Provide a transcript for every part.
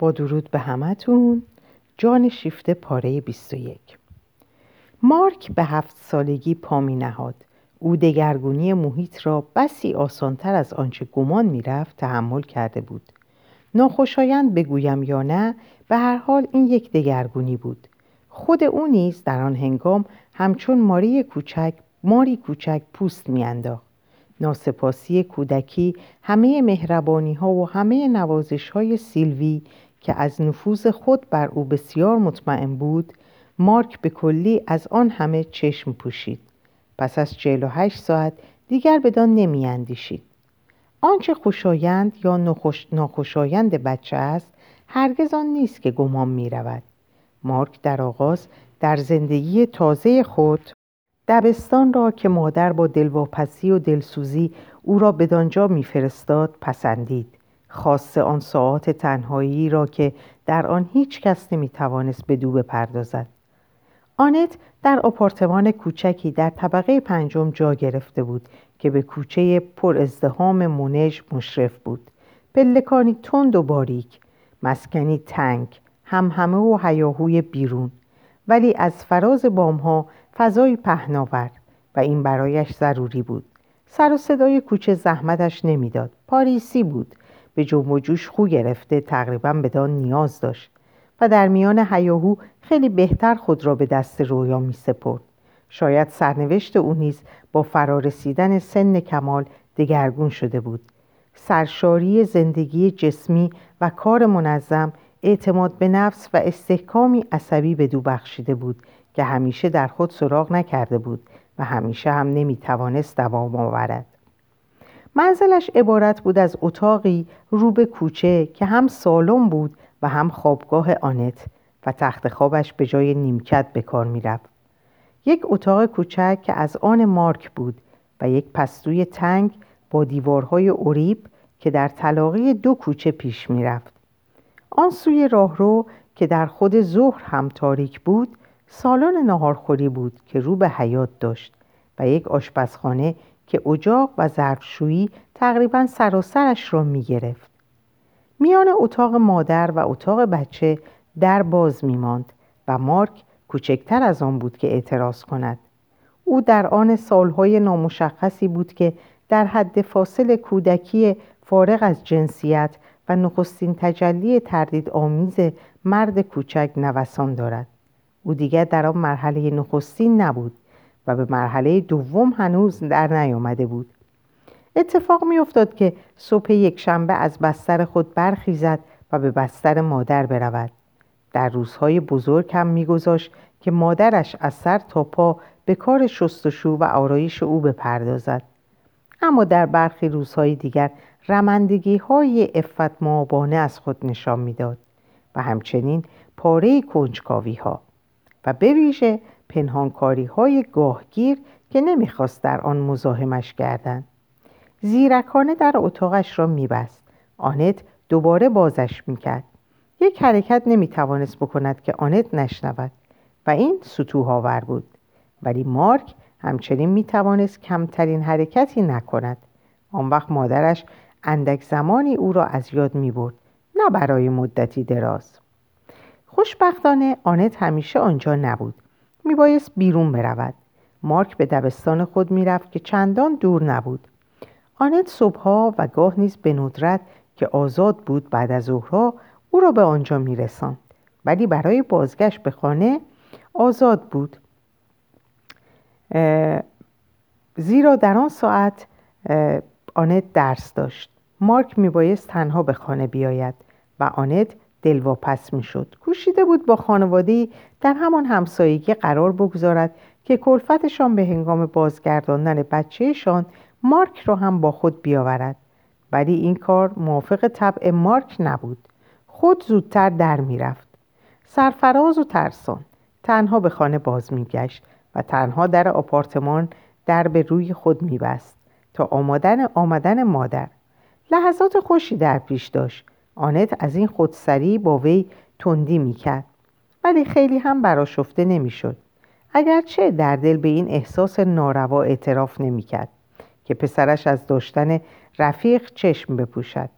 با درود به همتون. جان شیفته پاره 21 مارک به هفت سالگی پا می نهاد. او دگرگونی محیط را بسی آسانتر از آنچه گمان می‌رفت تحمل کرده بود. ناخوشایند بگویم یا نه به هر حال این یک دگرگونی بود. خود او نیز در آن هنگام همچون ماری کوچک ماری کوچک پوست میانداخت. ناسپاسی کودکی همه مهربانی ها و همه نوازش های سیلوی که از نفوذ خود بر او بسیار مطمئن بود مارک به کلی از آن همه چشم پوشید پس از 48 ساعت دیگر بدان نمی اندیشید. آنچه خوشایند یا ناخوشایند بچه است هرگز آن نیست که گمان می رود. مارک در آغاز در زندگی تازه خود دبستان را که مادر با دلواپسی و دلسوزی او را بدانجا میفرستاد پسندید خاصه آن ساعات تنهایی را که در آن هیچ کس نمی توانست به دو بپردازد. آنت در آپارتمان کوچکی در طبقه پنجم جا گرفته بود که به کوچه پر ازدهام منژ مشرف بود. پلکانی تند و باریک مسکنی تنگ هم همه و هیاهوی بیرون. ولی از فراز بامها فضای پهناور و این برایش ضروری بود. سر و صدای کوچه زحمتش نمی‌داد. پاریسی بود. به جنب و جوش خو گرفته تقریبا بدان نیاز داشت و در میان هیاهو خیلی بهتر خود را به دست رویا می سپرد. شاید سرنوشت او نیز با فرارسیدن سن کمال دگرگون شده بود سرشاری زندگی جسمی و کار منظم اعتماد به نفس و استحکامی عصبی به دو بخشیده بود که همیشه در خود سراغ نکرده بود و همیشه هم نمی‌توانست دوام آورد منزلش عبارت بود از اتاقی رو به کوچه که هم سالن بود و هم خوابگاه آنت و تخت خوابش به جای نیمکت به کار می‌رفت. یک اتاق کوچک که از آن مارک بود و یک پستوی تنگ با دیوارهای اوریب که در طلاقه دو کوچه پیش می‌رفت. آن سوی راهرو که در خود ظهر هم تاریک بود سالن ناهارخوری بود که رو به حیات داشت و یک آشپزخانه که اجاق و ظرفشویی تقریبا سراسرش را می گرفت. میان اتاق مادر و اتاق بچه در باز می ماند و مارک کوچکتر از آن بود که اعتراض کند. او در آن سالهای نامشخصی بود که در حد فاصل کودکی فارغ از جنسیت و نخستین تجلی تردید آمیز مرد کوچک نوسان دارد. او دیگر در آن مرحله نخستین نبود و به مرحله دوم هنوز در نیامده بود. اتفاق می افتاد که صبح یک شنبه از بستر خود برخیزد و به بستر مادر برود. در روزهای بزرگ هم میگذاشت که مادرش از سر تا پا به کار شستشو و آرایش او بپردازد. اما در برخی روزهای دیگر رمندگی های افت مابانه از خود نشان می‌داد و همچنین پاره کنجکاوی ها و به ویژه پنهانکاری های گاهگیر که نمی‌خواست در آن مزاحمش کردند زیرکانه در اتاقش را میبست. آنت دوباره بازش می‌کرد. یک حرکت نمی‌توانست بکند که آنت نشنود و این سطوح بود. ولی مارک همچنین می‌توانست کمترین حرکتی نکند. آن وقت مادرش اندک زمانی او را از یاد می‌برد نه برای مدتی دراز. خوشبختانه آنت همیشه آنجا نبود. میبایست بیرون برود. مارک به دبستان خود می‌رفت که چندان دور نبود. آنت صبحها و گاه نیز به ندرت که آزاد بود بعد از ظهرها او را به آنجا میرساند. ولی برای بازگشت به خانه آزاد بود. زیرا در آن ساعت آنت درس داشت. مارک میبایست تنها به خانه بیاید و آنت دلواپس می‌شد. کوشیده بود با خانواده در همان همسایگی قرار بگذارد که کلفتشان به هنگام بازگرداندن بچهشان مارک را هم با خود بیاورد. ولی این کار موافق طبع مارک نبود. خود زودتر در می‌رفت. سرفراز و ترسان. تنها به خانه باز میگشت و تنها در آپارتمان در به روی خود میبست تا آمدن آمدن مادر. لحظات خوشی در پیش داشت. آنت از این خودسری با وی تندی می‌کرد. ولی خیلی هم براشفته نمی‌شد. اگرچه در دل به این احساس ناروا اعتراف نمی‌کرد که پسرش از داشتن رفیق چشم بپوشد.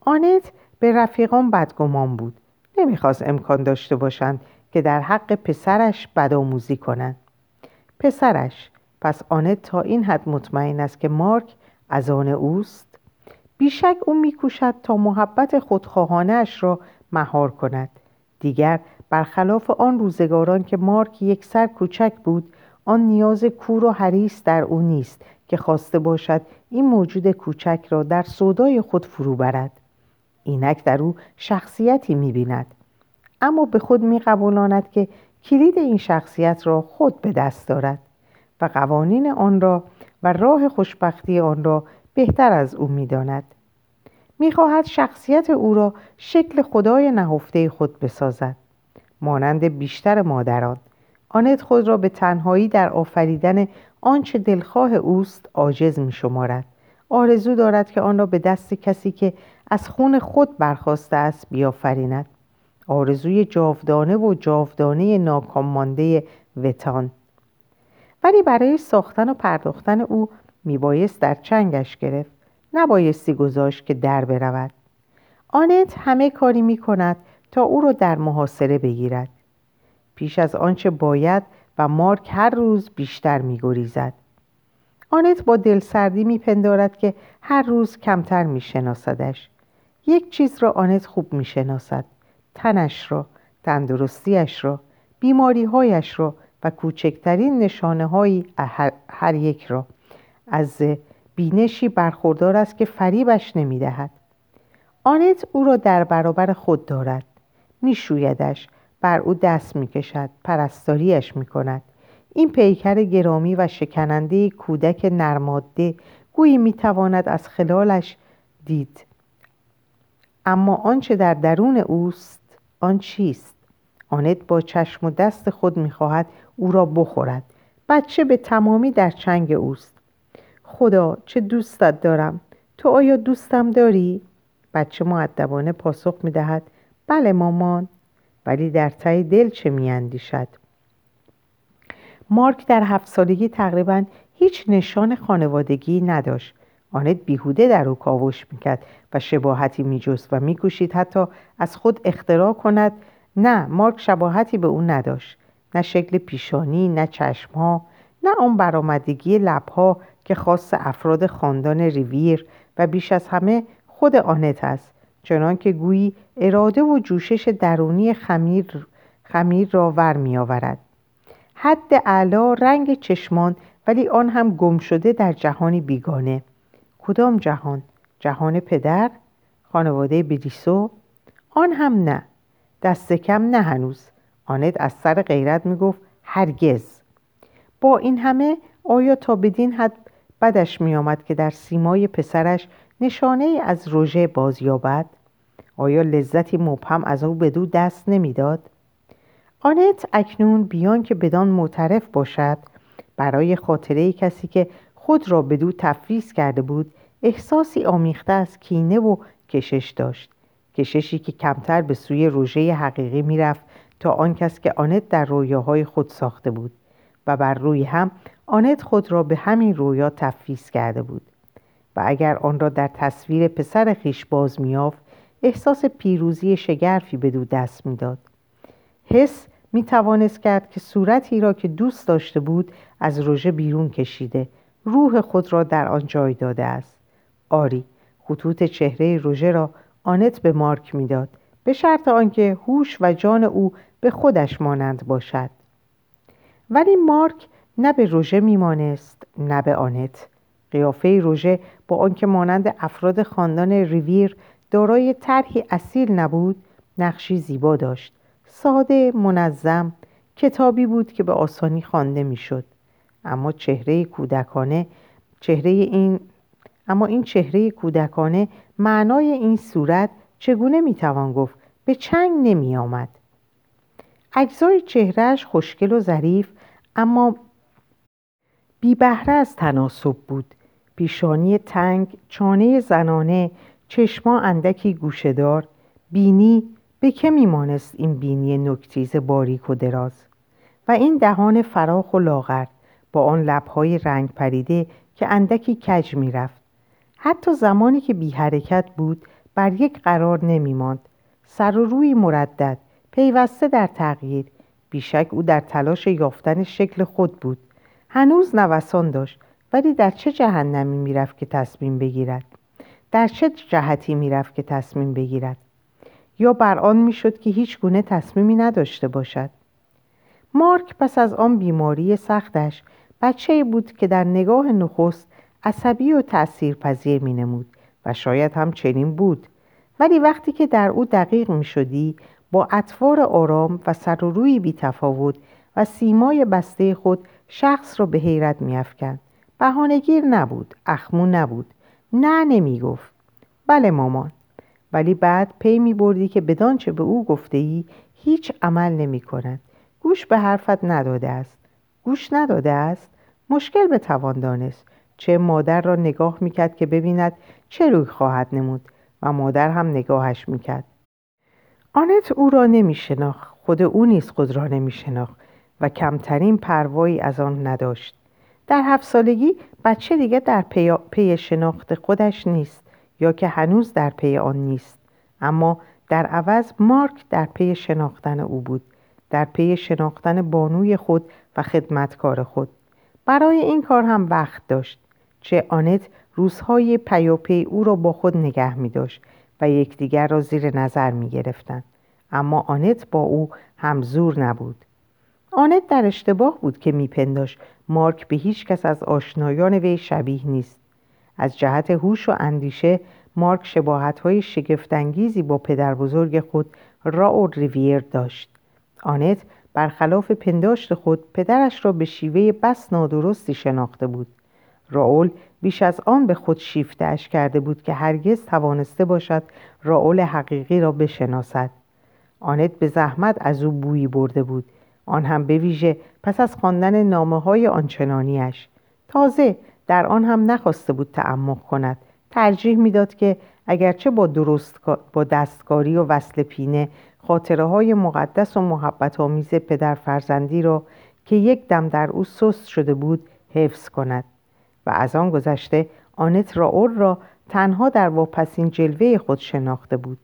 آنت به رفیقان بدگمان بود. نمی‌خواست امکان داشته باشند که در حق پسرش بدآموزی کنند. پسرش پس آنت تا این حد مطمئن است که مارک از آن اوست؟ بیشک او میکوشد تا محبت خودخواهانش را مهار کند. دیگر برخلاف آن روزگاران که مارک یک سر کوچک بود آن نیاز کور و حریص در او نیست که خواسته باشد این موجود کوچک را در سودای خود فرو برد. اینک در او شخصیتی می‌بیند. اما به خود میقبولاند که کلید این شخصیت را خود به دست دارد و قوانین آن را و راه خوشبختی آن را بهتر از او می‌داند. می‌خواهد شخصیت او را شکل خدای نهفته خود بسازد. مانند بیشتر مادران آنت خود را به تنهایی در آفریدن آنچه دلخواه اوست عاجز می شمارد. آرزو دارد که آن را به دست کسی که از خون خود برخواسته است بیافریند. آرزوی جاودانه و جاودانه ناکام وتان ولی برای ساختن و پرداختن او میبایست در چنگش گرفت. نبایستی گذاشت که در برود. آنت همه کاری می کند تا او را در محاصره بگیرد. پیش از آنچه باید و مارک هر روز بیشتر میگریزد. آنت با دلسردی میپندارد که هر روز کمتر میشناسدش. یک چیز را آنت خوب می‌شناسد تنش را تندرستیش را بیماریهایش را و کوچکترین نشانه های هر یک را. از بینشی برخوردار است که فریبش نمی‌دهد. آنت او را در برابر خود دارد. میشویدش. بر او دست می‌کشد. پرستاریش می‌کند. این پیکر گرامی و شکننده کودک نرماده گویی می‌تواند از خلالش دید. اما آنچه در درون اوست آن چیست؟ آنت با چشم و دست خود می‌خواهد او را بخورد. بچه به تمامی در چنگ اوست. خدا چه دوستت دارم. تو آیا دوستم داری؟ بچه معدبانه پاسخ می‌دهد. بله مامان. ولی در تای دل چه میاندیشد؟ مارک در هفت سالگی تقریبا هیچ نشان خانوادگی نداشت. آنت بیهوده در او کاوش می‌کرد و شباهتی میجست و میکوشید حتی از خود اختراع کند. نه مارک شباهتی به او نداشت. نه شکل پیشانی نه چشمها نه آن برآمدگی لبها که خاص افراد خاندان ریویر و بیش از همه خود آنت است چنان که گویی اراده و جوشش درونی خمیر, خمیر را ور می آورد. حد اعلا رنگ چشمان ولی آن هم گم شده در جهانی بیگانه کدام جهان؟ جهان پدر؟ خانواده بریسو؟ آن هم نه دست کم نه هنوز آنت از سر غیرت می گفت هرگز با این همه آیا تا بدین حد بدش می آمد که در سیمای پسرش نشانه ای از روژه بازیابد آیا لذتی مبهم از او به دو دست نمی‌داد؟ آنت اکنون بیان که بدان معترف باشد. برای خاطره کسی که خود را به دو تفویض کرده بود احساسی آمیخته از کینه و کشش داشت. کششی که کمتر به سوی روژه حقیقی می‌رفت تا آن کس که آنت در رویاهای خود ساخته بود. و بر روی هم آنت خود را به همین رویا تفویض کرده بود و اگر آن را در تصویر پسر خیش باز میافت احساس پیروزی شگرفی به دو دست می‌داد. حس می توانست کرد که صورتی را که دوست داشته بود از روژه بیرون کشیده روح خود را در آن جای داده است. آری خطوط چهره روژه را آنت به مارک می‌داد به شرط آنکه هوش و جان او به خودش مانند باشد. ولی مارک نه به روژه میمانست نه به آنت. قیافه روژه با آنکه مانند افراد خاندان ریویر دارای طرحی اصیل نبود نقشی زیبا داشت. ساده منظم کتابی بود که به آسانی خوانده می‌شد. اما چهره کودکانه چهره این اما این چهره کودکانه معنای این صورت چگونه می‌توان گفت؟ به چنگ نمی آمد اجزای چهرهش خوشگل و ظریف اما بی بهره از تناسب بود. پیشانی تنگ چانه زنانه چشما اندکی گوشهدار بینی به که میمانست این بینی نکتیز باریک و دراز؟ و این دهان فراخ و لاغر با آن لبهای رنگ پریده که اندکی کج می‌رفت. حتی زمانی که بی حرکت بود بر یک قرار نمی ماند. سر و روی مردد پیوسته در تغییر. بیشک او در تلاش یافتن شکل خود بود. هنوز نوسان داشت ولی در چه جهنمی می‌رفت که تصمیم بگیرد؟ در چه جهتی می‌رفت که تصمیم بگیرد؟ یا بر آن می‌شد که هیچ گونه تصمیمی نداشته باشد؟ مارک پس از آن بیماری سختش بچه بود که در نگاه نخست عصبی و تأثیر پذیر می نمود و شاید هم چنین بود. ولی وقتی که در او دقیق می شدی با اطوار آرام و سر و روی بی تفاوت و سیمای بسته خود شخص را به حیرت می افکن. بهانهگیر نبود اخمو نبود. نه نمی گفت. بله مامان. ولی بعد پی می بردی که بدانچه به او گفته ای هیچ عمل نمی کند. گوش به حرفت نداده است. گوش نداده است؟ مشکل به توان دانست. بچه مادر را نگاه می‌کرد که ببیند چه روی خواهد نمود و مادر هم نگاهش می‌کرد آنت او را نمیشناخت. خود او نیز خود را نمیشناخت و کمترین پروایی از آن نداشت. در هفت سالگی بچه دیگه در پی, پی شناخت خودش نیست یا که هنوز در پی آن نیست. اما در عوض مارک در پی شناختن او بود. در پی شناختن بانوی خود و خدمتکار خود. برای این کار هم وقت داشت. چه آنت روزهای پیاپی او را با خود نگه می داشت و یکدیگر را زیر نظر می گرفتن. اما آنت با او همزور نبود. آنت در اشتباه بود که میپنداش مارک به هیچ کس از آشنایان وی شبیه نیست. از جهت هوش و اندیشه مارک شباهت های شگفتانگیزی با پدر بزرگ خود راول ریویر داشت. آنت برخلاف پنداشت خود پدرش را به شیوه بس نادرستی شناخته بود. راول بیش از آن به خود شیفتهاش کرده بود که هرگز توانسته باشد راول حقیقی را بشناسد. آنت به زحمت از او بویی برده بود. آن هم به ویژه پس از خواندن نامه های آنچنانیش تازه در آن هم نخواسته بود تعمق کند. ترجیح می‌داد که اگرچه با, درست با دستکاری و وصل پینه خاطره های مقدس و محبت آمیز پدر فرزندی را که یک دم در او سست شده بود حفظ کند. و از آن گذشته آنت راول را تنها در واپسین جلوه خود شناخته بود.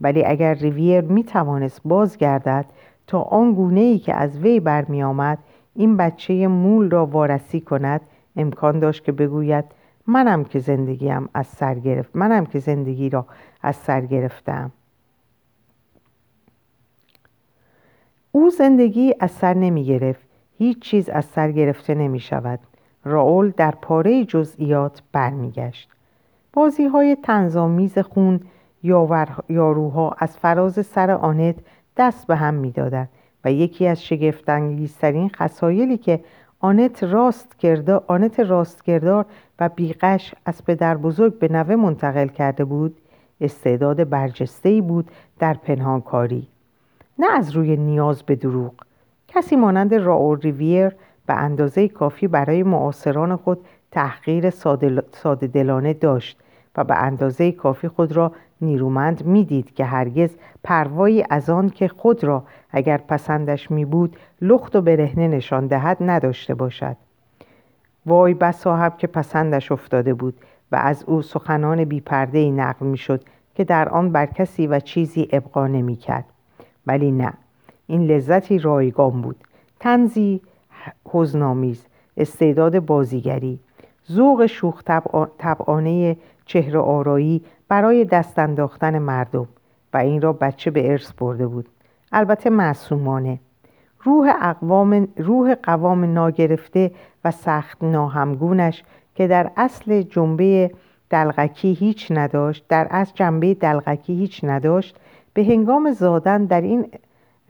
ولی اگر ریویر می توانست بازگردد تا آن گونه ای که از وی برمی آمد این بچه مول را وارسی کند امکان داشت که بگوید منم که زندگیم از سر گرفت منم که زندگی را از سر گرفتم. او زندگی از سر نمی گرفت هیچ چیز از سر گرفته نمی شود راول در پاره جزئیات برمیگشت. بازی های تنظامیز خون یاروها از فراز سر آنت دست به هم می‌دادند و یکی از شگفتانگیزترین خسایلی که آنت راست کردار, آنت راستگردار و بیغش از پدر بزرگ به نوه منتقل کرده بود استعداد برجسته بود در پنهانکاری. نه از روی نیاز به دروغ. کسی مانند راول ریویر به اندازه کافی برای معاصران خود تحقیر ساده دلانه داشت و به اندازه کافی خود را نیرومند می‌دید که هرگز پروایی از آن که خود را اگر پسندش می بود لخت و برهنه نشان دهد نداشته باشد. وای بسا هم که پسندش افتاده بود و از او سخنان بیپرده ای نقل می شد که در آن بر کسی و چیزی ابقا نمی کرد ولی نه این لذتی رایگان بود. تنزی حزنآمیز استعداد بازیگری ذوق شوخ طبعانه چهره آرایی برای دست انداختن مردم و این را بچه به ارث برده بود. البته معصومانه. روح, اقوام، روح قوام ناگرفته و سخت ناهمگونش که در اصل جنبه دلغکی هیچ نداشت در اصل جنبه دلغکی هیچ نداشت به هنگام زادن در این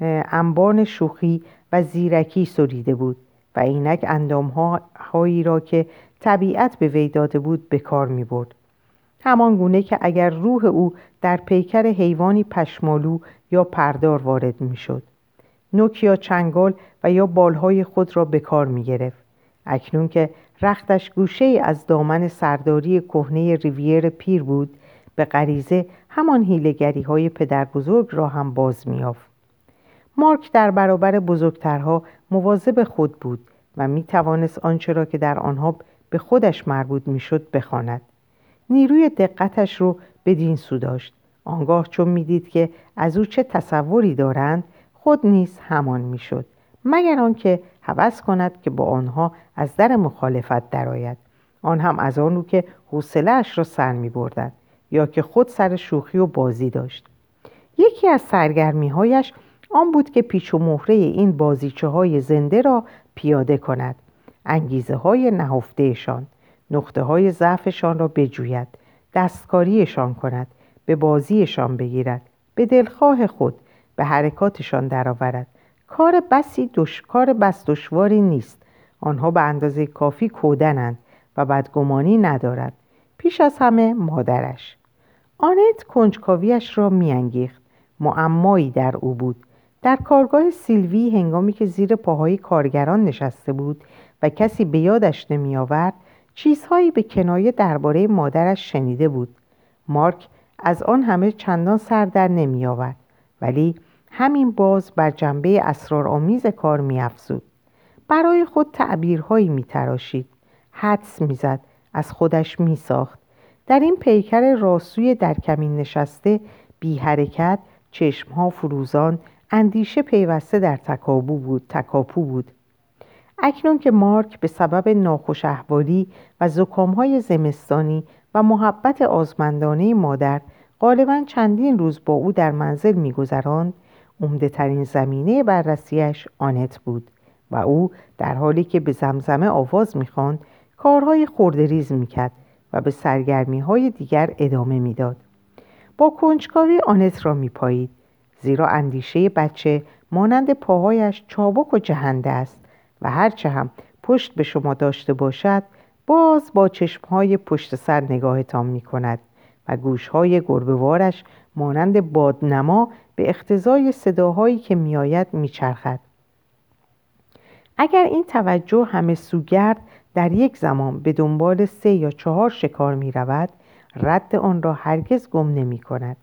انبان شوخی و زیرکی سریده بود و اینک اندامهایی را که طبیعت به وی داده بود به کار می برد. همان گونه که اگر روح او در پیکر حیوانی پشمالو یا پردار وارد می شد. نوک یا چنگال و یا بالهای خود را به کار می گرفت. اکنون که رختش گوشه از دامن سرداری کهنه ریویر پیر بود به غریزه همان هیلگری های پدر بزرگ را هم باز میافت. مارک در برابر بزرگترها مواظب خود بود و می توانست آنچه را که در آنها به خودش مربوط می‌شد بخواند. نیروی دقتش رو بدین سو داشت آنگاه چون می‌دید که از او چه تصوری دارند خود نیز همان می‌شد مگر آنکه هوس کند که با آنها از در مخالفت درآید آن هم از آنو که حوصلهاش را سر می بردن. یا که خود سر شوخی و بازی داشت یکی از سرگرمی هایش آن بود که پیچ و مهره این بازیچه های زنده را پیاده کند. انگیزه های نهفتهشان نقطه های ضعفشان را بجوید دستکاریشان کند به بازیشان بگیرد به دلخواه خود به حرکاتشان درآورد. کار بسی دش... کار بس دشواری نیست. آنها به اندازه کافی کودنند و بدگمانی ندارد پیش از همه مادرش. آنت کنجکاویش را میانگیخت. معمایی در او بود. در کارگاه سیلوی هنگامی که زیر پاهای کارگران نشسته بود و کسی به یادش نمیآورد چیزهایی به کنایه درباره مادرش شنیده بود. مارک از آن همه چندان سر در نمی آورد ولی همین باز بر جنبه اسرارآمیز کار میافزود. برای خود تعبیرهایی میتراشید. حدس می‌زد از خودش میساخت. در این پیکر راسوی در کمین نشسته بی حرکت چشمها فروزان اندیشه پیوسته در تکابو بود تکاپو بود اکنون که مارک به سبب ناخوش احوالی و زکامهای زمستانی و محبت آزمندانه مادر غالبا چندین روز با او در منزل میگذراند عمده ترین زمینه بررسیش آنت بود و او در حالی که به زمزمه آواز می‌خواند کارهای خوردریز می‌کرد و به سرگرمی های دیگر ادامه می‌داد. با کنجکاوی آنت را میپایید زیرا اندیشه بچه مانند پاهایش چابک و جهنده است و هرچه هم پشت به شما داشته باشد باز با چشمهای پشت سر نگاهتان می کند و گوشهای گربهوارش مانند بادنما به اختزای صداهایی که میآید میچرخد. اگر این توجه همه سوگرد در یک زمان به دنبال سه یا چهار شکار می رود رد آن را هرگز گم نمی کند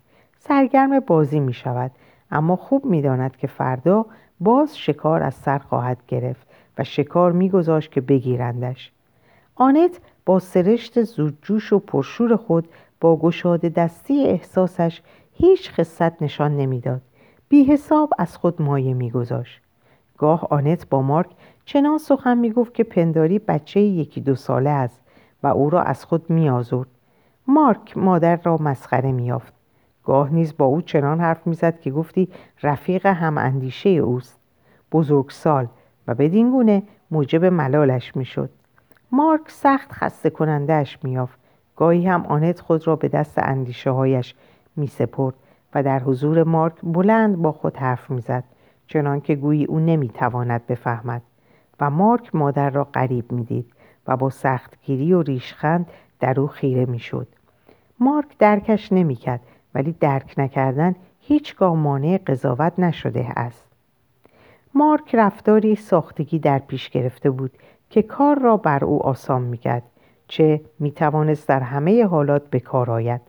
سرگرم بازی می شود. اما خوب می داند که فردا باز شکار از سر خواهد گرفت و شکار میگذاشت که بگیرندش. آنت با سرشت زودجوش و پرشور خود با گشاده دستی احساسش هیچ خصت نشان نمی‌داد بی حساب از خود مایه میگذاشت گاه آنت با مارک چنان سخن می‌گفت که پنداری بچه یکی دو ساله است و او را از خود میآزرد مارک مادر را مسخره میافت گاه نیز با او چنان حرف می‌زد که گفتی رفیق هم اندیشه اوست. بزرگسال و بدین گونه موجب ملالش می‌شد. مارک سخت خسته کنندهش میافت گاهی هم آنت خود را به دست اندیشه هایش می سپرد و در حضور مارک بلند با خود حرف می‌زد چنان که گویی او نمی‌تواند بفهمد. و مارک مادر را غریب می‌دید و با سختگیری و ریشخند در او خیره می‌شد. مارک درکش نمی‌کرد ولی درک نکردن هیچگاه مانع قضاوت نشده است. مارک رفتاری ساختگی در پیش گرفته بود که کار را بر او آسان می‌کرد چه می‌توانست در همه حالات به کار آید.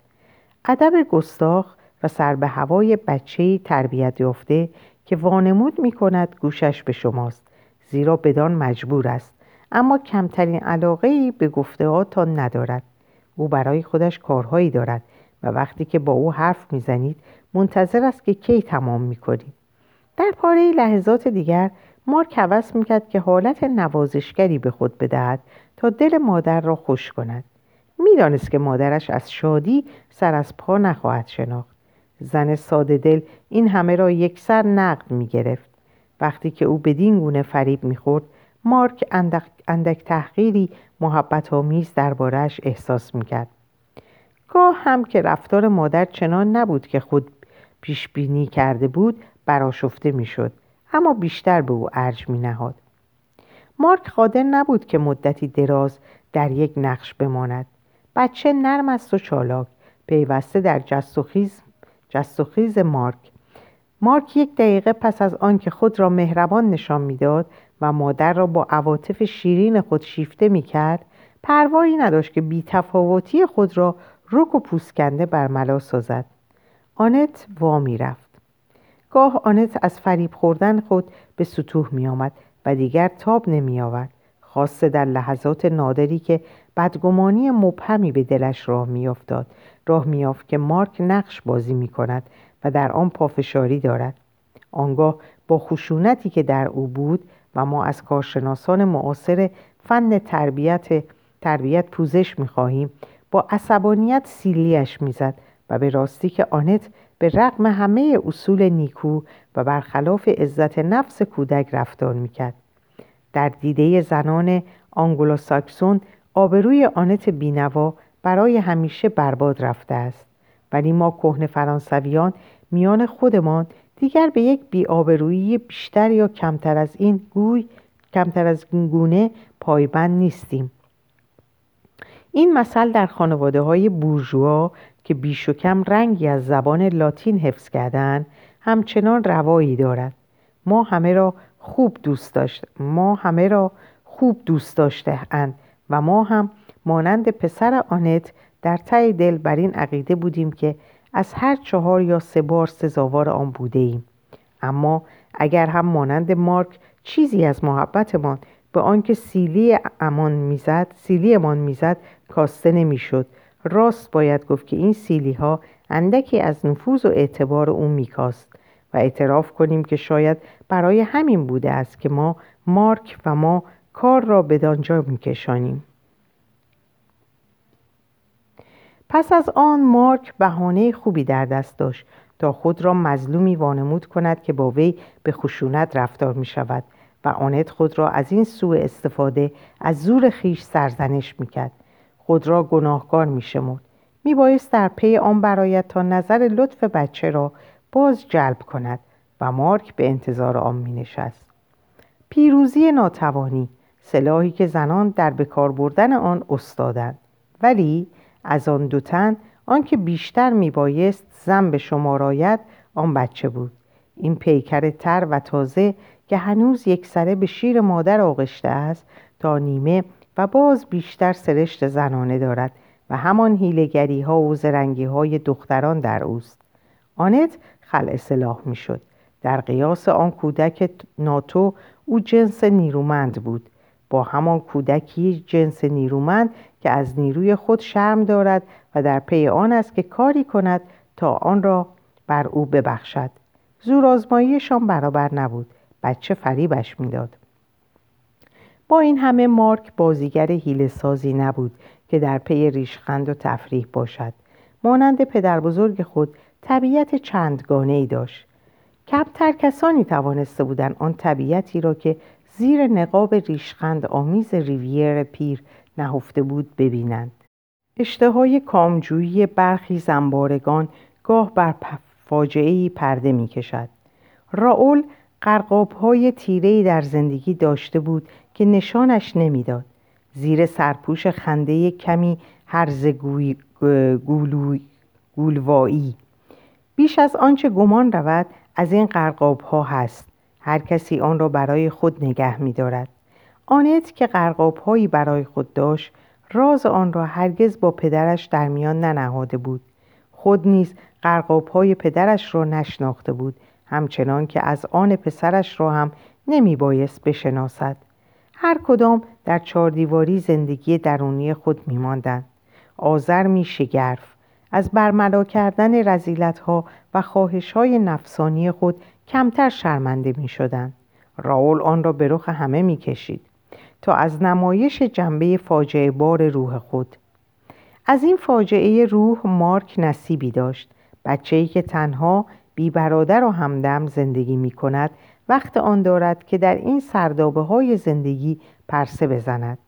ادب گستاخ و سر به هوای بچه‌ای تربیت یافته که وانمود می‌کند گوشش به شماست زیرا بدان مجبور است اما کمترین علاقه به گفتهاتان ندارد. او برای خودش کارهایی دارد و وقتی که با او حرف می‌زنید منتظر است که کی تمام می‌کنید در پاره لحظات دیگر مارک حوض می‌کرد که حالت نوازشگری به خود بدهد تا دل مادر را خوش کند. می‌دانست که مادرش از شادی سر از پا نخواهد شناخت. زن ساده دل این همه را یکسر نقد می‌گرفت. وقتی که او بدین گونه فریب می‌خورد مارک اندک, اندک تحقیری محبت آمیز دربارهش احساس می‌کرد. گاه هم که رفتار مادر چنان نبود که خود پیش بینی کرده بود براشفته می‌شد اما بیشتر به او ارج می نهاد. مارک قادر نبود که مدتی دراز در یک نقش بماند بچه نرم است و چالاک پیوسته در جست و خیز, جست و خیز مارک مارک یک دقیقه پس از آن که خود را مهربان نشان می‌داد و مادر را با عواطف شیرین خود شیفته می‌کرد پروایی نداشت که بیتفاوتی خود را رک و پوسکنده برملا سازد. آنت وا رفت. گاه آنت از فریب خوردن خود به سطوح می آمد و دیگر تاب نمی آورد. خاصه در لحظات نادری که بدگمانی مبهمی به دلش راه میافتاد راه میافت که مارک نقش بازی می کند و در آن پافشاری دارد. آنگاه با خشونتی که در او بود و ما از کارشناسان معاصر فن تربیت تربیت پوزش می‌خواهیم با عصبانیت سیلیش می‌زد و به راستی که آنت به رغم همه اصول نیکو و برخلاف عزت نفس کودک رفتار می‌کرد. در دیده زنان آنگلوساکسون آبروی آنت بینوا برای همیشه برباد رفته است. ولی ما کهن فرانسویان میان خودمان دیگر به یک بیآبرویی بیشتر یا کمتر از این گوی کمتر از گونه پایبند نیستیم. این مثل در خانواده های بورژوا که بیش و کم رنگی از زبان لاتین حفظ کردن همچنان روایی دارد. ما همه را خوب دوست داشت ما همه را خوب دوست داشته اند و ما هم مانند پسر آنت در ته دل بر این عقیده بودیم که از هر چهار یا سه بار سزاوار آن بوده ایم. اما اگر هم مانند مارک چیزی از محبتمان به آنکه سیلی امان می‌زد سیلی امان می‌زد کاسته نمی‌شد. راست باید گفت که این سیلی ها اندکی از نفوذ و اعتبار او میکاست و اعتراف کنیم که شاید برای همین بوده است که ما مارک و ما کار را به دانجا میکشانیم. پس از آن مارک بهانه خوبی در دست داشت تا خود را مظلومی وانمود کند که با وی به خشونت رفتار می شود و آنت خود را از این سوء استفاده از زور خیش سرزنش می کرد. خود را گناهکار می شمود. می بایست در پی آن برایت تا نظر لطف بچه را باز جلب کند و مارک به انتظار آن می نشست. پیروزی ناتوانی سلاحی که زنان در بکار بردن آن استادند ولی از آن دو تن آنکه بیشتر میبایست زن به شما آن بچه بود این پیکر تر و تازه که هنوز یک سره به شیر مادر آغشته است تا نیمه و باز بیشتر سرشت زنانه دارد و همان هیلگری ها و زرنگی های دختران در اوست. آنت خلع سلاح می‌شد. در قیاس آن کودک ناتو او جنس نیرومند بود. با همان کودکی جنس نیرومند که از نیروی خود شرم دارد و در پی آن است که کاری کند تا آن را بر او ببخشد. زور آزماییشان برابر نبود. بچه فریبش می‌داد. با این همه مارک بازیگر حیل سازی نبود که در پی ریشخند و تفریح باشد. مانند پدر بزرگ خود طبیعت چندگانه ای داشت. کمتر کسانی توانسته بودند آن طبیعتی را که زیر نقاب ریشخند آمیز ریویر پیر نهفته بود ببینند. اشتهای کامجویی برخی زنبارگان گاه بر فاجعه پرده می کشد راول قرقاب های تیره در زندگی داشته بود که نشانش نمی‌داد. زیر سرپوش خنده کمی هرز گولوایی بیش از آنچه گمان رود از این قرقاب ها هست هر کسی آن را برای خود نگه می دارد. آنت که قرقاب هایی برای خود داشت راز آن را هرگز با پدرش در میان ننهاده بود خود نیز قرقاب های پدرش را نشناخته بود همچنان که از آن پسرش را هم نمی بایست بشناسد هر کدام در چاردیواری زندگی درونی خود می ماندن. آذر می شگرف از برملا کردن رزیلت ها و خواهش های نفسانی خود کمتر شرمنده می شدن. راول آن را به رخ همه می کشید تا از نمایش جنبه فاجعه بار روح خود از این فاجعه روح مارک نصیبی داشت بچه‌ای که تنها بی برادر و همدم زندگی می کند وقت آن دارد که در این سردابه های زندگی پرسه بزند.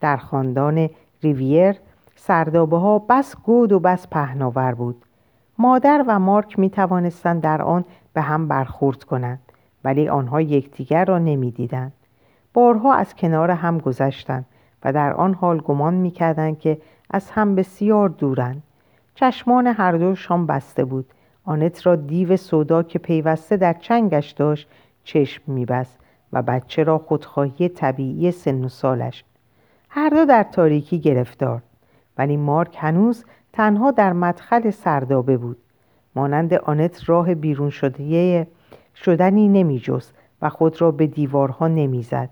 در خاندان ریویر سردابه ها بس گود و بس پهناور بود. مادر و مارک می توانستند در آن به هم برخورد کنند ولی آنها یکدیگر را نمی‌دیدند بارها از کنار هم گذشتند و در آن حال گمان می‌کردند که از هم بسیار دورند. چشمان هر دوشان بسته بود. آنت را دیو سودا که پیوسته در چنگش داشت چشم میبست و بچه را خودخواهی طبیعی سن و سالش هر دو در تاریکی گرفتار ولی مارک هنوز تنها در مدخل سردابه بود مانند آنت راه بیرون شده شدنی نمی و خود را به دیوارها نمی‌زد.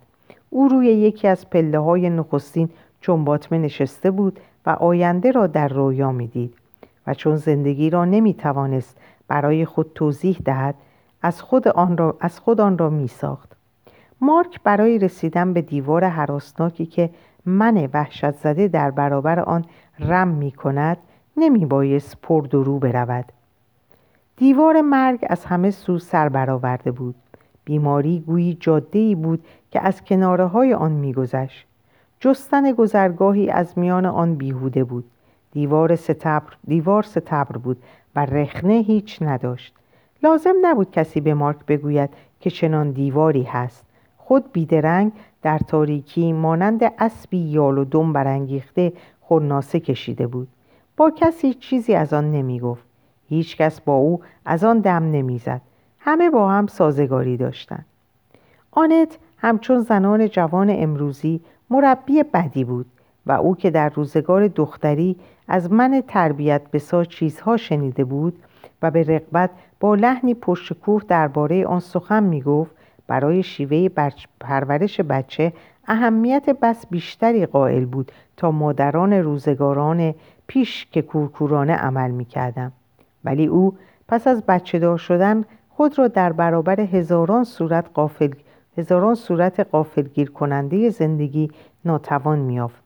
او روی یکی از پله های نخستین چون باطمه نشسته بود و آینده را در رویا می‌دید و چون زندگی را نمی توانست برای خود توضیح دهد از خود آن را, از خود آن را می ساخت. مارک برای رسیدن به دیوار حراسناکی که من وحشت زده در برابر آن رم می کند نمی بایست پردرو برود. دیوار مرگ از همه سو سر برآورده بود. بیماری گویی جاده بود که از کناره های آن میگذشت. جستن گذرگاهی از میان آن بیهوده بود. دیوار ستبر, دیوار ستبر بود و رخنه هیچ نداشت. لازم نبود کسی به مارک بگوید که چنان دیواری هست. خود بیدرنگ در تاریکی مانند اسبی یال و دم برانگیخته خورناسه کشیده بود. با کسی چیزی از آن نمی گفت هیچ کس با او از آن دم نمی‌زد. همه با هم سازگاری داشتند. آنت همچون زنان جوان امروزی مربی بدی بود. و او که در روزگار دختری از من تربیت بسا چیزها شنیده بود و به رقبت با لحنی پشتکوه درباره آن سخن می‌گفت برای شیوه پرورش بچه اهمیت بس بیشتری قائل بود تا مادران روزگاران پیش که کورکورانه عمل می‌کردم. ولی او پس از بچه دار شدن خود را در برابر هزاران صورت قافل هزاران صورت قافلگیر کننده زندگی ناتوان میافت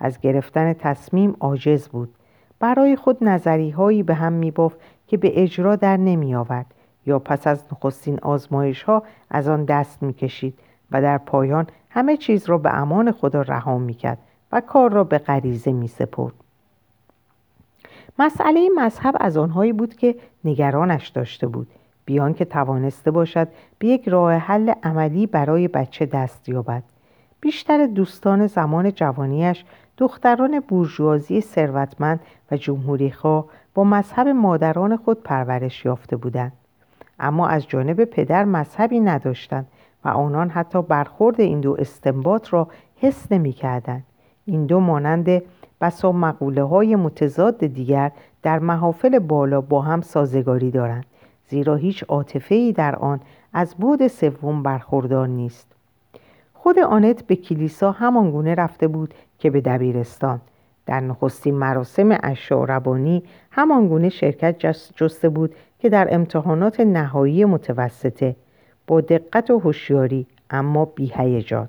از گرفتن تصمیم عاجز بود. برای خود نظری هایی به هم میبافت که به اجرا در نمی آورد یا پس از نخستین آزمایش ها از آن دست می‌کشید و در پایان همه چیز را به امان خدا رها می‌کرد و کار را به غریزه می سپرد. مسئله مذهب از آنهایی بود که نگرانش داشته بود. بیان که توانسته باشد به یک راه حل عملی برای بچه دست یابد. بیشتر دوستان زمان جوانیش دختران بورژوازی ثروتمند و جمهوریخواه با مذهب مادران خود پرورش یافته بودند. اما از جانب پدر مذهبی نداشتند و آنان حتی برخورد این دو استنباط را حس نمی‌کردند. این دو مانند بسا مقوله های متضاد دیگر در محافل بالا با هم سازگاری دارند زیرا هیچ عاطفه در آن از بود سوم برخوردار نیست. خود آنت به کلیسا همان گونه رفته بود که به دبیرستان. در نخستین مراسم اشاربانی همان گونه شرکت جسته بود که در امتحانات نهایی متوسطه. با دقت و هوشیاری اما بیهیجان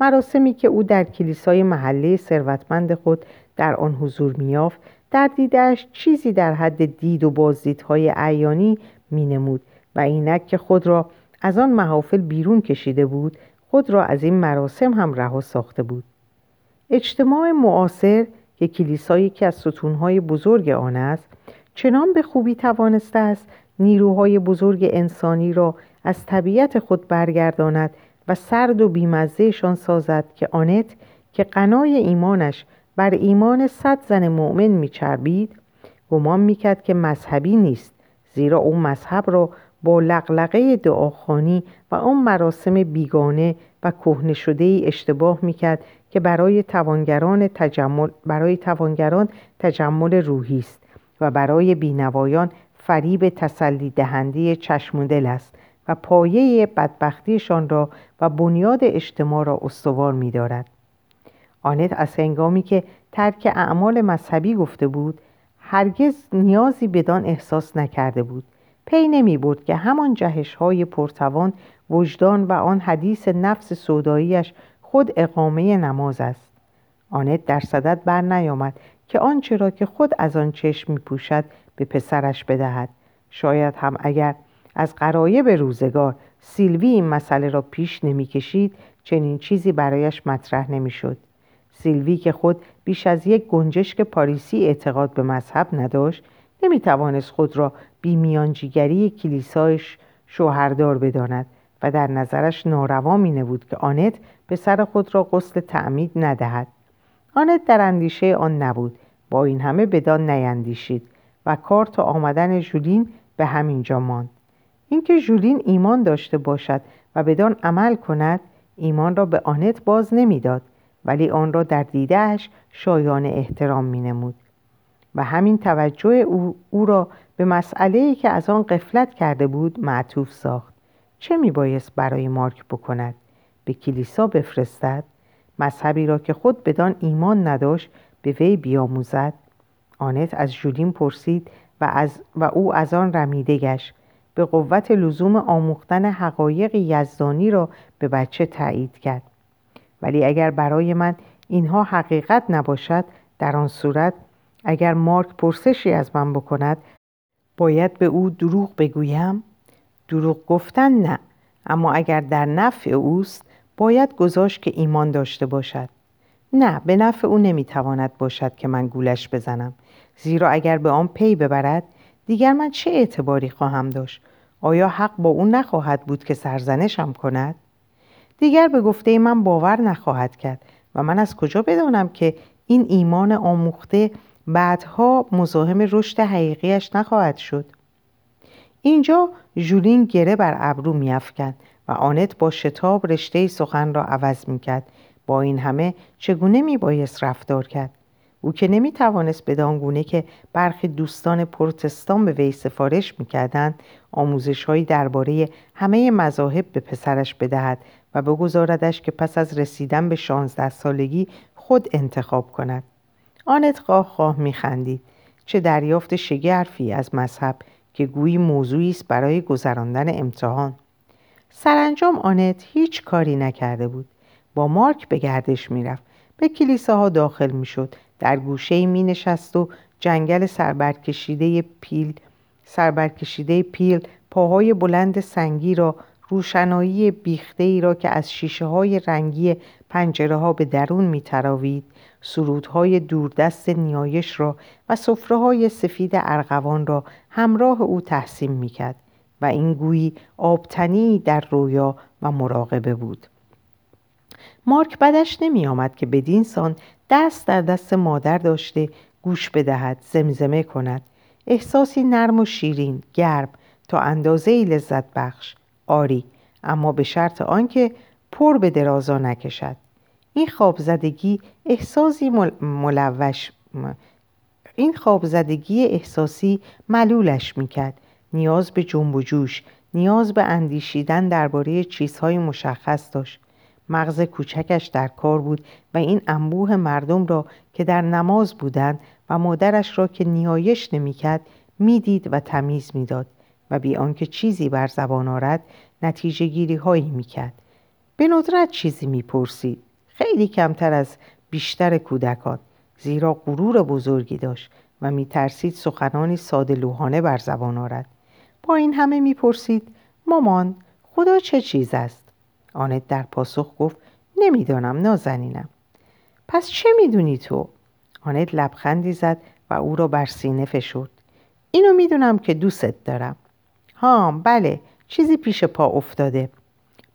مراسمی که او در کلیسای محله ثروتمند خود در آن حضور میافت در دیدش چیزی در حد دید و بازدیدهای عیانی مینمود و اینک که خود را از آن محافل بیرون کشیده بود خود را از این مراسم هم رها ساخته بود. اجتماع معاصر که کلیسایی که از ستونهای بزرگ آن است چنان به خوبی توانسته است نیروهای بزرگ انسانی را از طبیعت خود برگرداند و سرد و بیمزهشان سازد که آنت که قنای ایمانش بر ایمان صد زن مؤمن میچربید گمان می‌کرد که مذهبی نیست زیرا او مذهب را با لقلقه دعاخانی و آن مراسم بیگانه و کهنه شده ای اشتباه می‌کرد که برای توانگران تجمل برای توانگران تجمل روحی است و برای بینوایان فریب تسلی دهنده چشم دل است و پایه بدبختیشان را و بنیاد اجتماع را استوار می دارد. آنت از هنگامی که ترک اعمال مذهبی گفته بود هرگز نیازی بدان احساس نکرده بود پی نمی بود که همان جهش های پرتوان وجدان و آن حدیث نفس سوداییش خود اقامه نماز است. آنت در صدد بر نیامد که آنچه را که خود از آن چشم می پوشد به پسرش بدهد. شاید هم اگر از قرایب روزگار سیلوی این مسئله را پیش نمی‌کشید چنین چیزی برایش مطرح نمی‌شد. سیلوی که خود بیش از یک گنجشک پاریسی اعتقاد به مذهب نداشت نمی‌توانست خود را بی میانجیگری کلیسایش شوهردار بداند و در نظرش ناروا می نبود که آنت به سر خود را غسل تعمید ندهد. آنت در اندیشه آن نبود. با این همه بدان نیندیشید و کار تا آمدن ژولین به همینجا ماند. اینکه ژولین ایمان داشته باشد و بدان عمل کند ایمان را به آنت باز نمی‌داد ولی آن را در دیدهش شایان احترام می نمود. و همین توجه او, او را به مسئله که از آن قفلت کرده بود معطوف ساخت. چه می بایست برای مارک بکند؟ به کلیسا بفرستد مذهبی را که خود بدان ایمان نداشت به وی بیاموزد. آنت از جولین پرسید و, از و او از آن رمیده گشت. به قوت لزوم آموختن حقایق یزدانی را به بچه تایید کرد. ولی اگر برای من اینها حقیقت نباشد در آن صورت اگر مارک پرسشی از من بکند باید به او دروغ بگویم؟ دروغ گفتن نه اما اگر در نفع اوست باید گذاشت که ایمان داشته باشد. نه به نفع او نمی‌تواند باشد که من گولش بزنم. زیرا اگر به آن پی ببرد دیگر من چه اعتباری خواهم داشت؟ آیا حق با او نخواهد بود که سرزنشم کند؟ دیگر به گفته من باور نخواهد کرد و من از کجا بدانم که این ایمان آموخته بعدها مزاحم رشد حقیقیش نخواهد شد؟ اینجا ژولین گره بر ابرو میافکند و آنت با شتاب رشته سخن را عوض می‌کرد. با این همه چگونه میبایست رفتار کرد؟ او که نمی توانست بدان گونه که برخی دوستان پروتستان به وی سفارش می‌کردند آموزش هایی درباره همه مذاهب به پسرش بدهد و بگذاردش که پس از رسیدن به شانزده سالگی خود انتخاب کند. آنت خواه خواه میخندید. چه دریافت شگرفی از مذهب که گویی موضوعی است برای گذراندن امتحان. سرانجام آنت هیچ کاری نکرده بود. با مارک به گردش می‌رفت. به کلیساها داخل می‌شد. در گوشه می نشست و جنگل سربرکشیده پیل سربرکشیده پیل پاهای بلند سنگی را روشنایی بیخته ای را که از شیشه های رنگی پنجره ها به درون می تراوید سرودهای دوردست نیایش را و صفره های سفید ارغوان را همراه او تحسین می کرد و این گویی آبتنی در رویا و مراقبه بود. مارک بدش نمی آمد که بدین سان دست در دست مادر داشته گوش بدهد زمزمه کند. احساسی نرم و شیرین گرم تا اندازه ای لذت بخش. آری اما به شرط آنکه پر به درازا نکشد. این خوابزدگی احساسی ملوش این خوابزدگی احساسی ملولش می‌کرد. نیاز به جنب و جوش نیاز به اندیشیدن درباره چیزهای مشخص داشت. مغز کوچکش در کار بود و این انبوه مردم را که در نماز بودند و مادرش را که نیایش نمی‌کرد می‌دید و تمیز می‌داد و بی آنکه چیزی بر زبان آرد نتیجه گیری می‌کرد. به ندرت چیزی می‌پرسید. خیلی کمتر از بیشتر کودکان. زیرا غرور بزرگی داشت و میترسید سخنانی ساده لوحانه بر زبان آرد. با این همه می‌پرسید مامان خدا چه چیز است؟ آنت در پاسخ گفت نمی‌دانم نازنینم. پس چه می‌دونی تو؟ آنت لبخندی زد و او را بر سینه فشرد. اینو می‌دونم که دوست دارم. ها بله چیزی پیش پا افتاده.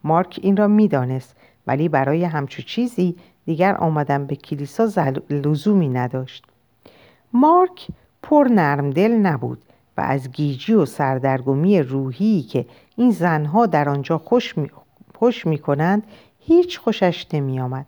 مارک این را می‌دانست ولی برای همچو چیزی دیگر آمدن به کلیسا لزومی نداشت. مارک پر نرمدل نبود. و از گیجی و سردرگمی روحی که این زنها در آنجا خوش, می... خوش کنند هیچ خوشش نمی آمد.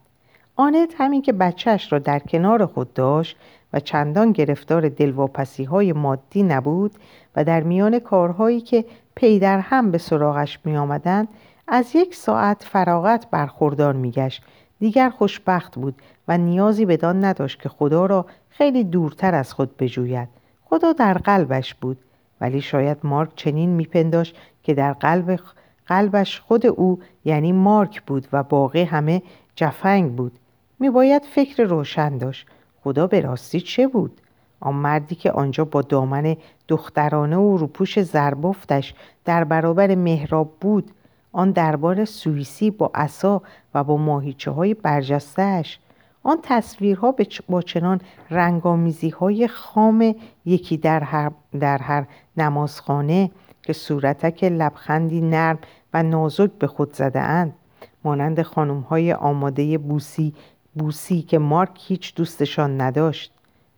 آنت همین که بچهش را در کنار خود داشت و چندان گرفتار دلواپسی های مادی نبود و در میان کارهایی که پی در هم به سراغش می آمدند از یک ساعت فراغت برخوردار می گشت. دیگر خوشبخت بود و نیازی بدان نداشت که خدا را خیلی دورتر از خود بجوید خدا در قلبش بود ولی شاید مارک چنین میپنداشت که در قلب قلبش خود او یعنی مارک بود و باقی همه جفنگ بود. میباید فکر روشن داشت خدا به راستی چه بود؟ آن مردی که آنجا با دامن دخترانه و روپوش زربفتش در برابر مهراب بود آن دربار سوئیسی با عصا و با ماهیچه های برجستهش آن تصویرها با چنان رنگامیزی های خام یکی در هر, در هر نمازخانه که صورتک لبخندی نرم و نازک به خود زده اند مانند خانم های آماده بوسی بوسی که مارک هیچ دوستشان نداشت.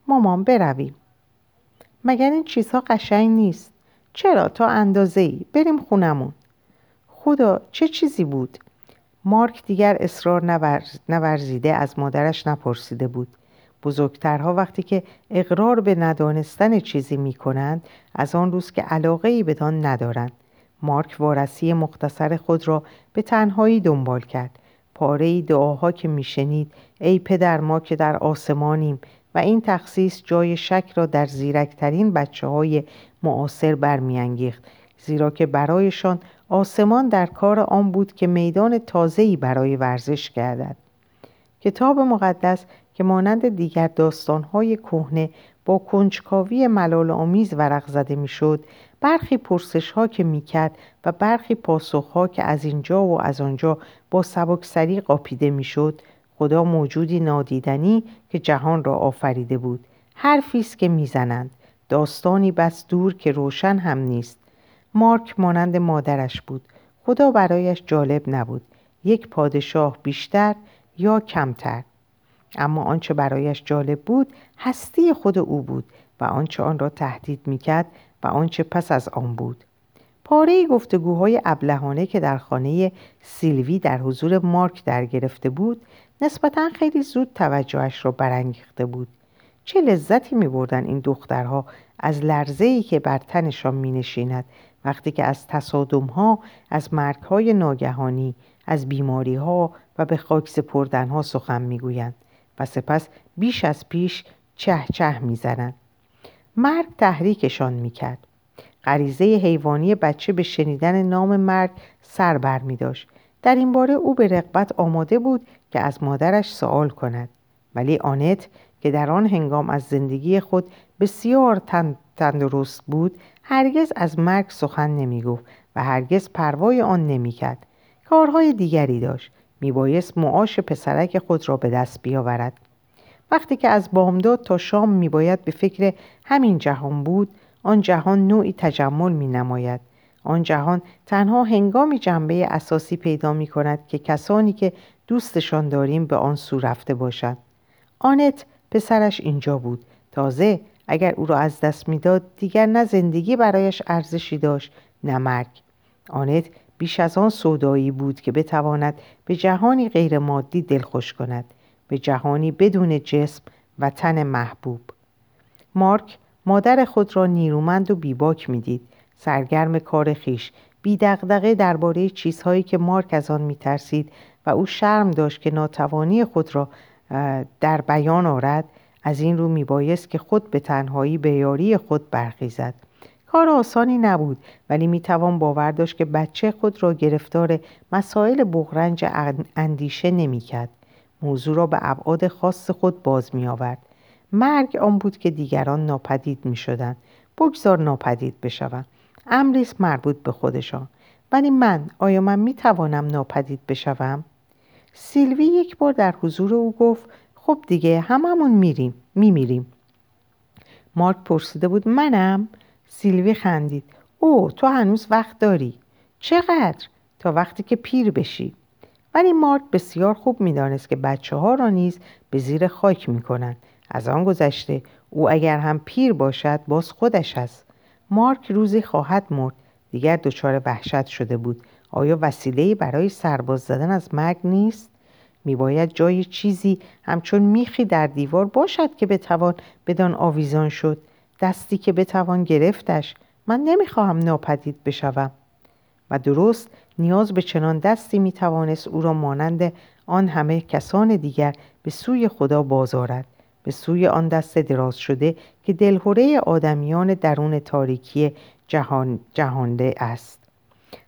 مامان برویم. مگر این چیزها قشنگ نیست؟ چرا؟ تا اندازه ای بریم خونمون. خدا چه چیزی بود؟ مارک دیگر اصرار نورزیده از مادرش نپرسیده بود. بزرگترها وقتی که اقرار به ندانستن چیزی می کنند از آن روز که علاقه ای بدان ندارند. مارک وارسی مختصر خود را به تنهایی دنبال کرد. پاره دعاها که میشنید ای پدر ما که در آسمانیم و این تخصیص جای شک را در زیرکترین بچه های معاصر برمیانگیخت زیرا که برایشان آسمان در کار آن بود که میدان تازه‌ای برای ورزش گردد. کتاب مقدس که مانند دیگر داستانهای کهنه با کنجکاوی ملال آمیز ورق زده می‌شد برخی پرسش ها که می‌کرد و برخی پاسخ ها که از اینجا و از آنجا با سبکسری قاپیده می‌شد خدا موجودی نادیدنی که جهان را آفریده بود. حرفی است که می‌زنند. داستانی بس دور که روشن هم نیست. مارک مانند مادرش بود. خدا برایش جالب نبود. یک پادشاه بیشتر یا کمتر. اما آنچه برایش جالب بود هستی خود او بود و آنچه آن را تهدید می‌کرد و آنچه پس از آن بود. پاره گفتگوهای ابلهانه که در خانه سیلوی در حضور مارک در گرفته بود نسبتا خیلی زود توجهش را برانگیخته بود. چه لذتی می بردن این دخترها از لرزه‌ای که بر تنشان می نشیند وقتی که از تصادم ها از مرگ های ناگهانی از بیماری ها و به خاک سپردن ها سخن می گویند و سپس بیش از پیش چه چه می زنند. مرگ تحریکشان می کرد. غریزه حیوانی بچه به شنیدن نام مرگ سر بر می داشت. در این باره او به رقبت آماده بود که از مادرش سوال کند ولی آنت که در آن هنگام از زندگی خود بسیار تندرست بود هرگز از مرگ سخن نمی گفت و هرگز پروای آن نمی کرد. کارهای دیگری داشت. میبایست معاش پسرک خود را به دست بیاورد. وقتی که از بامداد تا شام میباید به فکر همین جهان بود آن جهان نوعی تجمل می نماید آن جهان تنها هنگامی جنبه اساسی پیدا می کند که کسانی که دوستشان داریم به آن سو رفته باشند آنت پسرش اینجا بود. تازه اگر او را از دست می‌داد دیگر نه زندگی برایش ارزشی داشت نه مرگ. آنت بیش از آن سودایی بود که بتواند به جهانی غیر مادی دلخوش کند به جهانی بدون جسم و تن محبوب. مارک مادر خود را نیرومند و بیباک می‌دید. سرگرم کار خیش بی دغدغه درباره چیزهایی که مارک از آن میترسید و او شرم داشت که ناتوانی خود را در بیان آرد. از این رو میبایست که خود به تنهایی به یاری خود برخیزد کار آسانی نبود ولی می‌توان باور داشت که بچه خود را گرفتار مسائل بغرنج اندیشه نمی‌کرد موضوع را به ابعاد خاص خود باز می آورد. مرگ آن بود که دیگران ناپدید می شدن. بگذار ناپدید بشوند. امریست مربوط به خودشان. ولی من آیا من می توانم ناپدید بشوم؟ سیلوی یک بار در حضور او گفت خب دیگه هممون میریم میمیریم. مارک پرسیده بود منم؟ سیلوی خندید. او تو هنوز وقت داری؟ چقدر؟ تا وقتی که پیر بشی. ولی مارک بسیار خوب می‌دانست که بچه ها را نیز به زیر خاک می‌کنند. از آن گذشته او اگر هم پیر باشد باز خودش است. مارک روزی خواهد مرد. دیگر دچار وحشت شده بود. آیا وسیله برای سرباز زدن از مرگ نیست؟ میباید جای چیزی همچون میخی در دیوار باشد که بتوان بدان آویزان شد. دستی که بتوان گرفتش من نمی‌خواهم ناپدید بشوم. و درست نیاز به چنان دستی می‌توانست او را مانند آن همه کسان دیگر به سوی خدا بازارد به سوی آن دست دراز شده که دلهوره آدمیان درون تاریکی جهان جهانده است.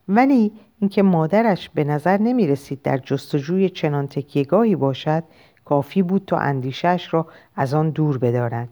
ولی اینکه مادرش به نظر نمی رسید در جستجوی چنان تکیهگاهی باشد کافی بود تا اندیشش را از آن دور بدارد.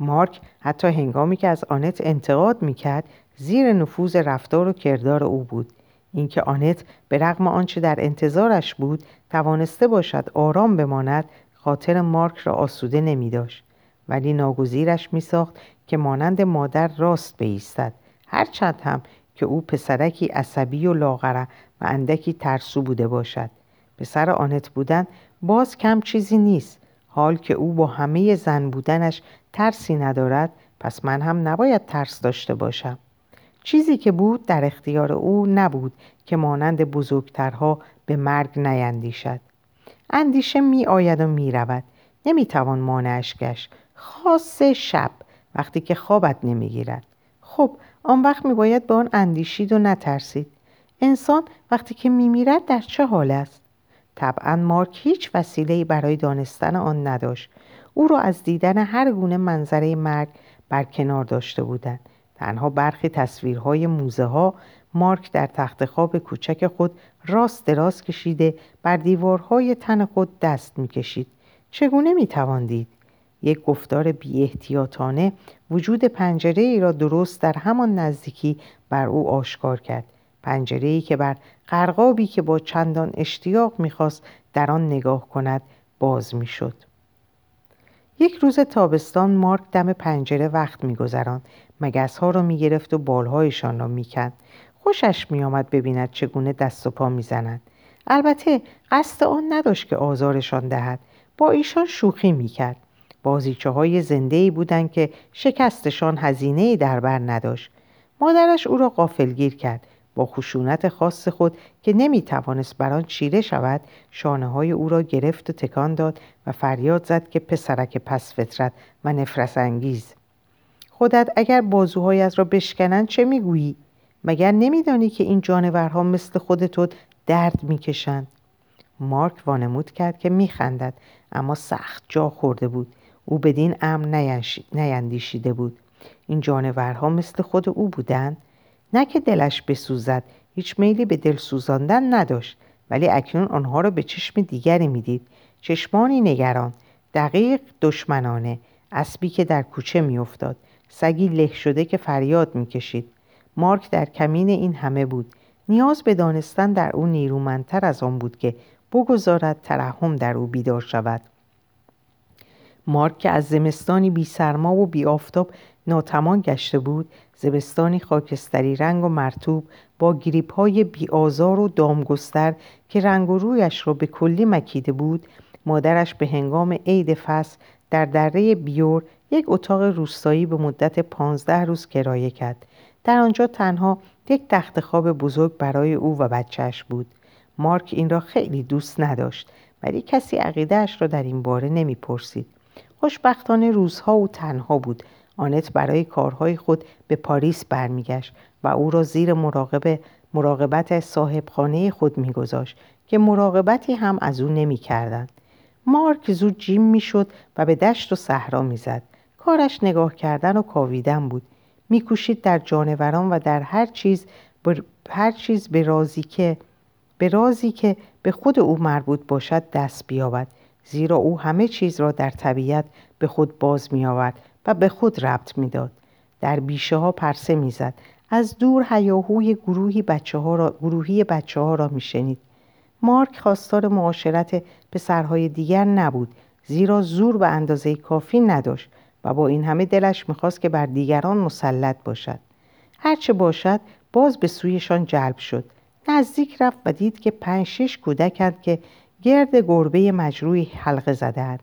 مارک حتی هنگامی که از آنت انتقاد می‌کرد زیر نفوذ رفتار و کردار او بود. اینکه آنت به رغم آنچه در انتظارش بود توانسته باشد آرام بماند خاطر مارک را آسوده نمی داشت. ولی ناگزیرش می ساخت که مانند مادر راست بایستد هرچند هم که او پسرکی عصبی و لاغره و اندکی ترسو بوده باشد. پسر آنت بودن باز کم چیزی نیست. حال که او با همه زن بودنش ترسی ندارد پس من هم نباید ترس داشته باشم. چیزی که بود در اختیار او نبود که مانند بزرگترها به مرگ نیندیشد. اندیشه می آید و می رود. نمی توان مانعش گشت. خاص شب وقتی که خوابت نمی گیرد. خب آن وقت می باید به آن اندیشید و نترسید. انسان وقتی که می میرد در چه حال است؟ طبعا مارک هیچ وسیله‌ای برای دانستن آن نداشت. او را از دیدن هر گونه منظره مرگ برکنار داشته بودند. تنها برخی تصویرهای موزه ها مارک در تخت خواب کوچک خود راست دراز کشیده بر دیوارهای تن خود دست می‌کشید. چگونه میتواندید یک گفتار بی وجود پنجره ای را درست در همان نزدیکی بر او آشکار کرد. پنجره ای که بر قرقابی که با چندان اشتیاق می‌خواست در آن نگاه کند باز می‌شد. یک روز تابستان مارک دم پنجره وقت میگذراند. مگس ها را می‌گرفت و بالهایشان را می‌کند. خوشش میآمد ببیند چگونه دست و پا می‌زنند البته قصد آن نداشت که آزارشان دهد. با ایشان شوخی می‌کرد. بازیچه های زنده ای بودند که شکستشان هزینه در بر نداشت. مادرش او را قافلگیر کرد. با خشونت خاص خود که نمی توانست بر آن چیره شود شانه های او را گرفت و تکان داد و فریاد زد که پسرک پس فطرت و نفرس انگیز. خودت اگر بازوهایت را بشکنند چه می‌گویی؟ مگر نمیدانی که این جانورها مثل خودتو درد می‌کشند؟ مارک وانمود کرد که میخندد اما سخت جا خورده بود. او بدین امر نیندیشیده بود. این جانورها مثل خود او بودند نه که دلش بسوزد هیچ میلی به دل سوزاندن نداشت ولی اکنون آنها را به چشم دیگری می‌دید. چشمانی نگران دقیق دشمنانه. اسبی که در کوچه میافتاد. سگی له شده که فریاد می‌کشید. مارک در کمین این همه بود. نیاز به دانستن در او نیرومندتر از آن بود که بگذارد ترحم در او بیدار شود. مارک که از زمستانی بی سرما و بی آفتاب ناتمان گشته بود زمستانی خاکستری رنگ و مرتوب با گریپ های بی آزار و دامگستر که رنگ و رویش را به کلی مکیده بود مادرش به هنگام عید فصل در دره بیور یک اتاق روستایی به مدت پانزده روز کرایه کرد. در آنجا تنها یک تخت خواب بزرگ برای او و بچهش بود. مارک این را خیلی دوست نداشت ولی کسی عقیدهش را در این باره نمی‌پرسید. خوشبختانه روزها او تنها بود. آنت برای کارهای خود به پاریس برمیگشت و او را زیر مراقب مراقبت صاحبخانه خود میگذاشت که مراقبتی هم از او نمی‌کردند. مارک زود جیم می‌شد و به دشت و صحرا می‌زد. کارش نگاه کردن و کاویدن بود. میکوشید در جانوران و در هر چیز بر... هر چیز به رازی که به رازی که به خود او مربوط باشد دست بیابد. زیرا او همه چیز را در طبیعت به خود باز می آورد و به خود ربط می‌داد. در بیشه ها پرسه می‌زد. از دور هیاهوی گروهی بچه ها را, گروهی بچه ها را میشنید. مارک خواستار معاشرت پسرهای دیگر نبود زیرا زور به اندازه کافی نداشت و با این همه دلش می‌خواست که بر دیگران مسلط باشد هرچه باشد باز به سویشان جلب شد نزدیک رفت و دید که پنج شش کودکند که گرد گربه مجروعی حلقه زدهاند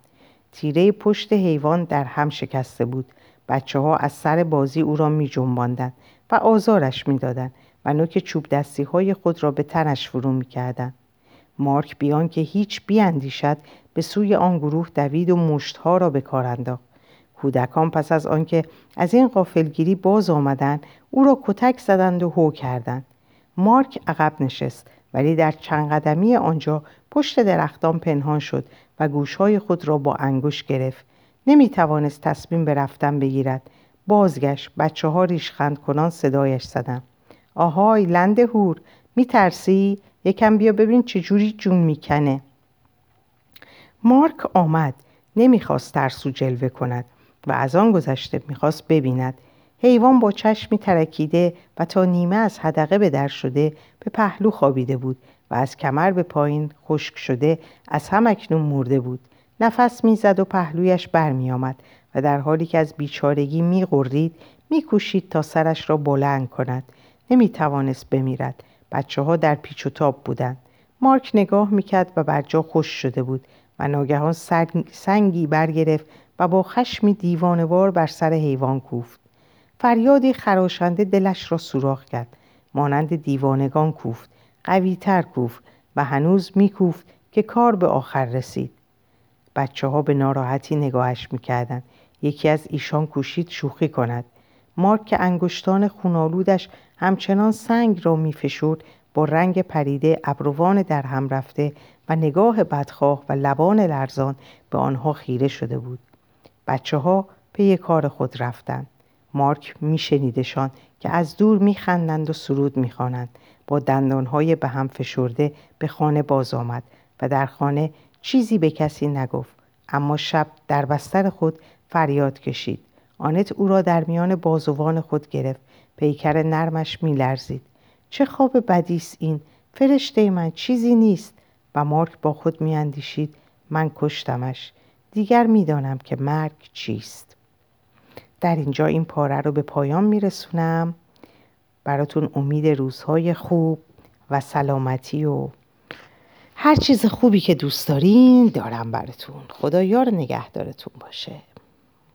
تیره پشت حیوان در هم شکسته بود بچه ها از سر بازی او را می جنباندن و آزارش می دادن و نوک چوب دستی های خود را به تنش فرو می کردن. مارک بیان که هیچ بیاندیشد به سوی آن گروه دوید و مشتها را به کار انداخت. کودکان پس از آنکه از این قافلگیری باز آمدند او را کتک زدند و هو کردند. مارک عقب نشست ولی در چند قدمی آنجا پشت درختان پنهان شد و گوشهای خود را با انگوش گرفت. نمی توانست تصمیم به رفتن بگیرد. بازگشت بچه ها ریشخند کنان صدایش زدن آهای لنده هور می ترسی؟ یکم بیا ببین چجوری جون می‌کنه. مارک آمد. نمی‌خواست ترسو جلوه کند و از آن گذشته می‌خواست ببیند. حیوان با چشمی ترکیده و تا نیمه از حدقه به در شده به پهلو خوابیده بود و از کمر به پایین خشک شده از هم اکنون مرده بود. نفس می‌زد و پهلویش برمیآمد و در حالی که از بیچارگی میغرید میکوشید تا سرش را بلند کند. نمی‌توانست بمیرد. بچه ها در پیچ و تاب بودند. مارک نگاه می‌کرد و بر جا خوش شده بود و ناگهان سنگی برگرفت و با خشمی دیوانوار بر سر حیوان کوفت. فریادی خراشنده دلش را سوراخ کرد. مانند دیوانگان کوفت قویتر کوفت و هنوز میکوفت که کار به آخر رسید. بچه ها به ناراحتی نگاهش می‌کردند. یکی از ایشان کوشید شوخی کند. مارک که انگشتان خونالودش همچنان سنگ را میفشرد با رنگ پریده ابروان در هم رفته و نگاه بدخواه و لبان لرزان به آنها خیره شده بود. بچه ها پی کار خود رفتند. مارک میشنیدشان که از دور میخندند و سرود می‌خوانند. با دندانهای به هم فشرده به خانه باز آمد و در خانه چیزی به کسی نگفت. اما شب در بستر خود فریاد کشید. آنت او را در میان بازوان خود گرفت. پیکر نرمش میلرزید. چه خواب بدیست این. فرشته من چیزی نیست. و مارک با خود میاندیشید. من کشتمش. دیگر می‌دانم که مرگ چیست. در اینجا این پاره رو به پایان میرسونم. براتون امید روزهای خوب و سلامتی و هر چیز خوبی که دوست دارین دارم براتون. خدا یار نگهدارتون باشه.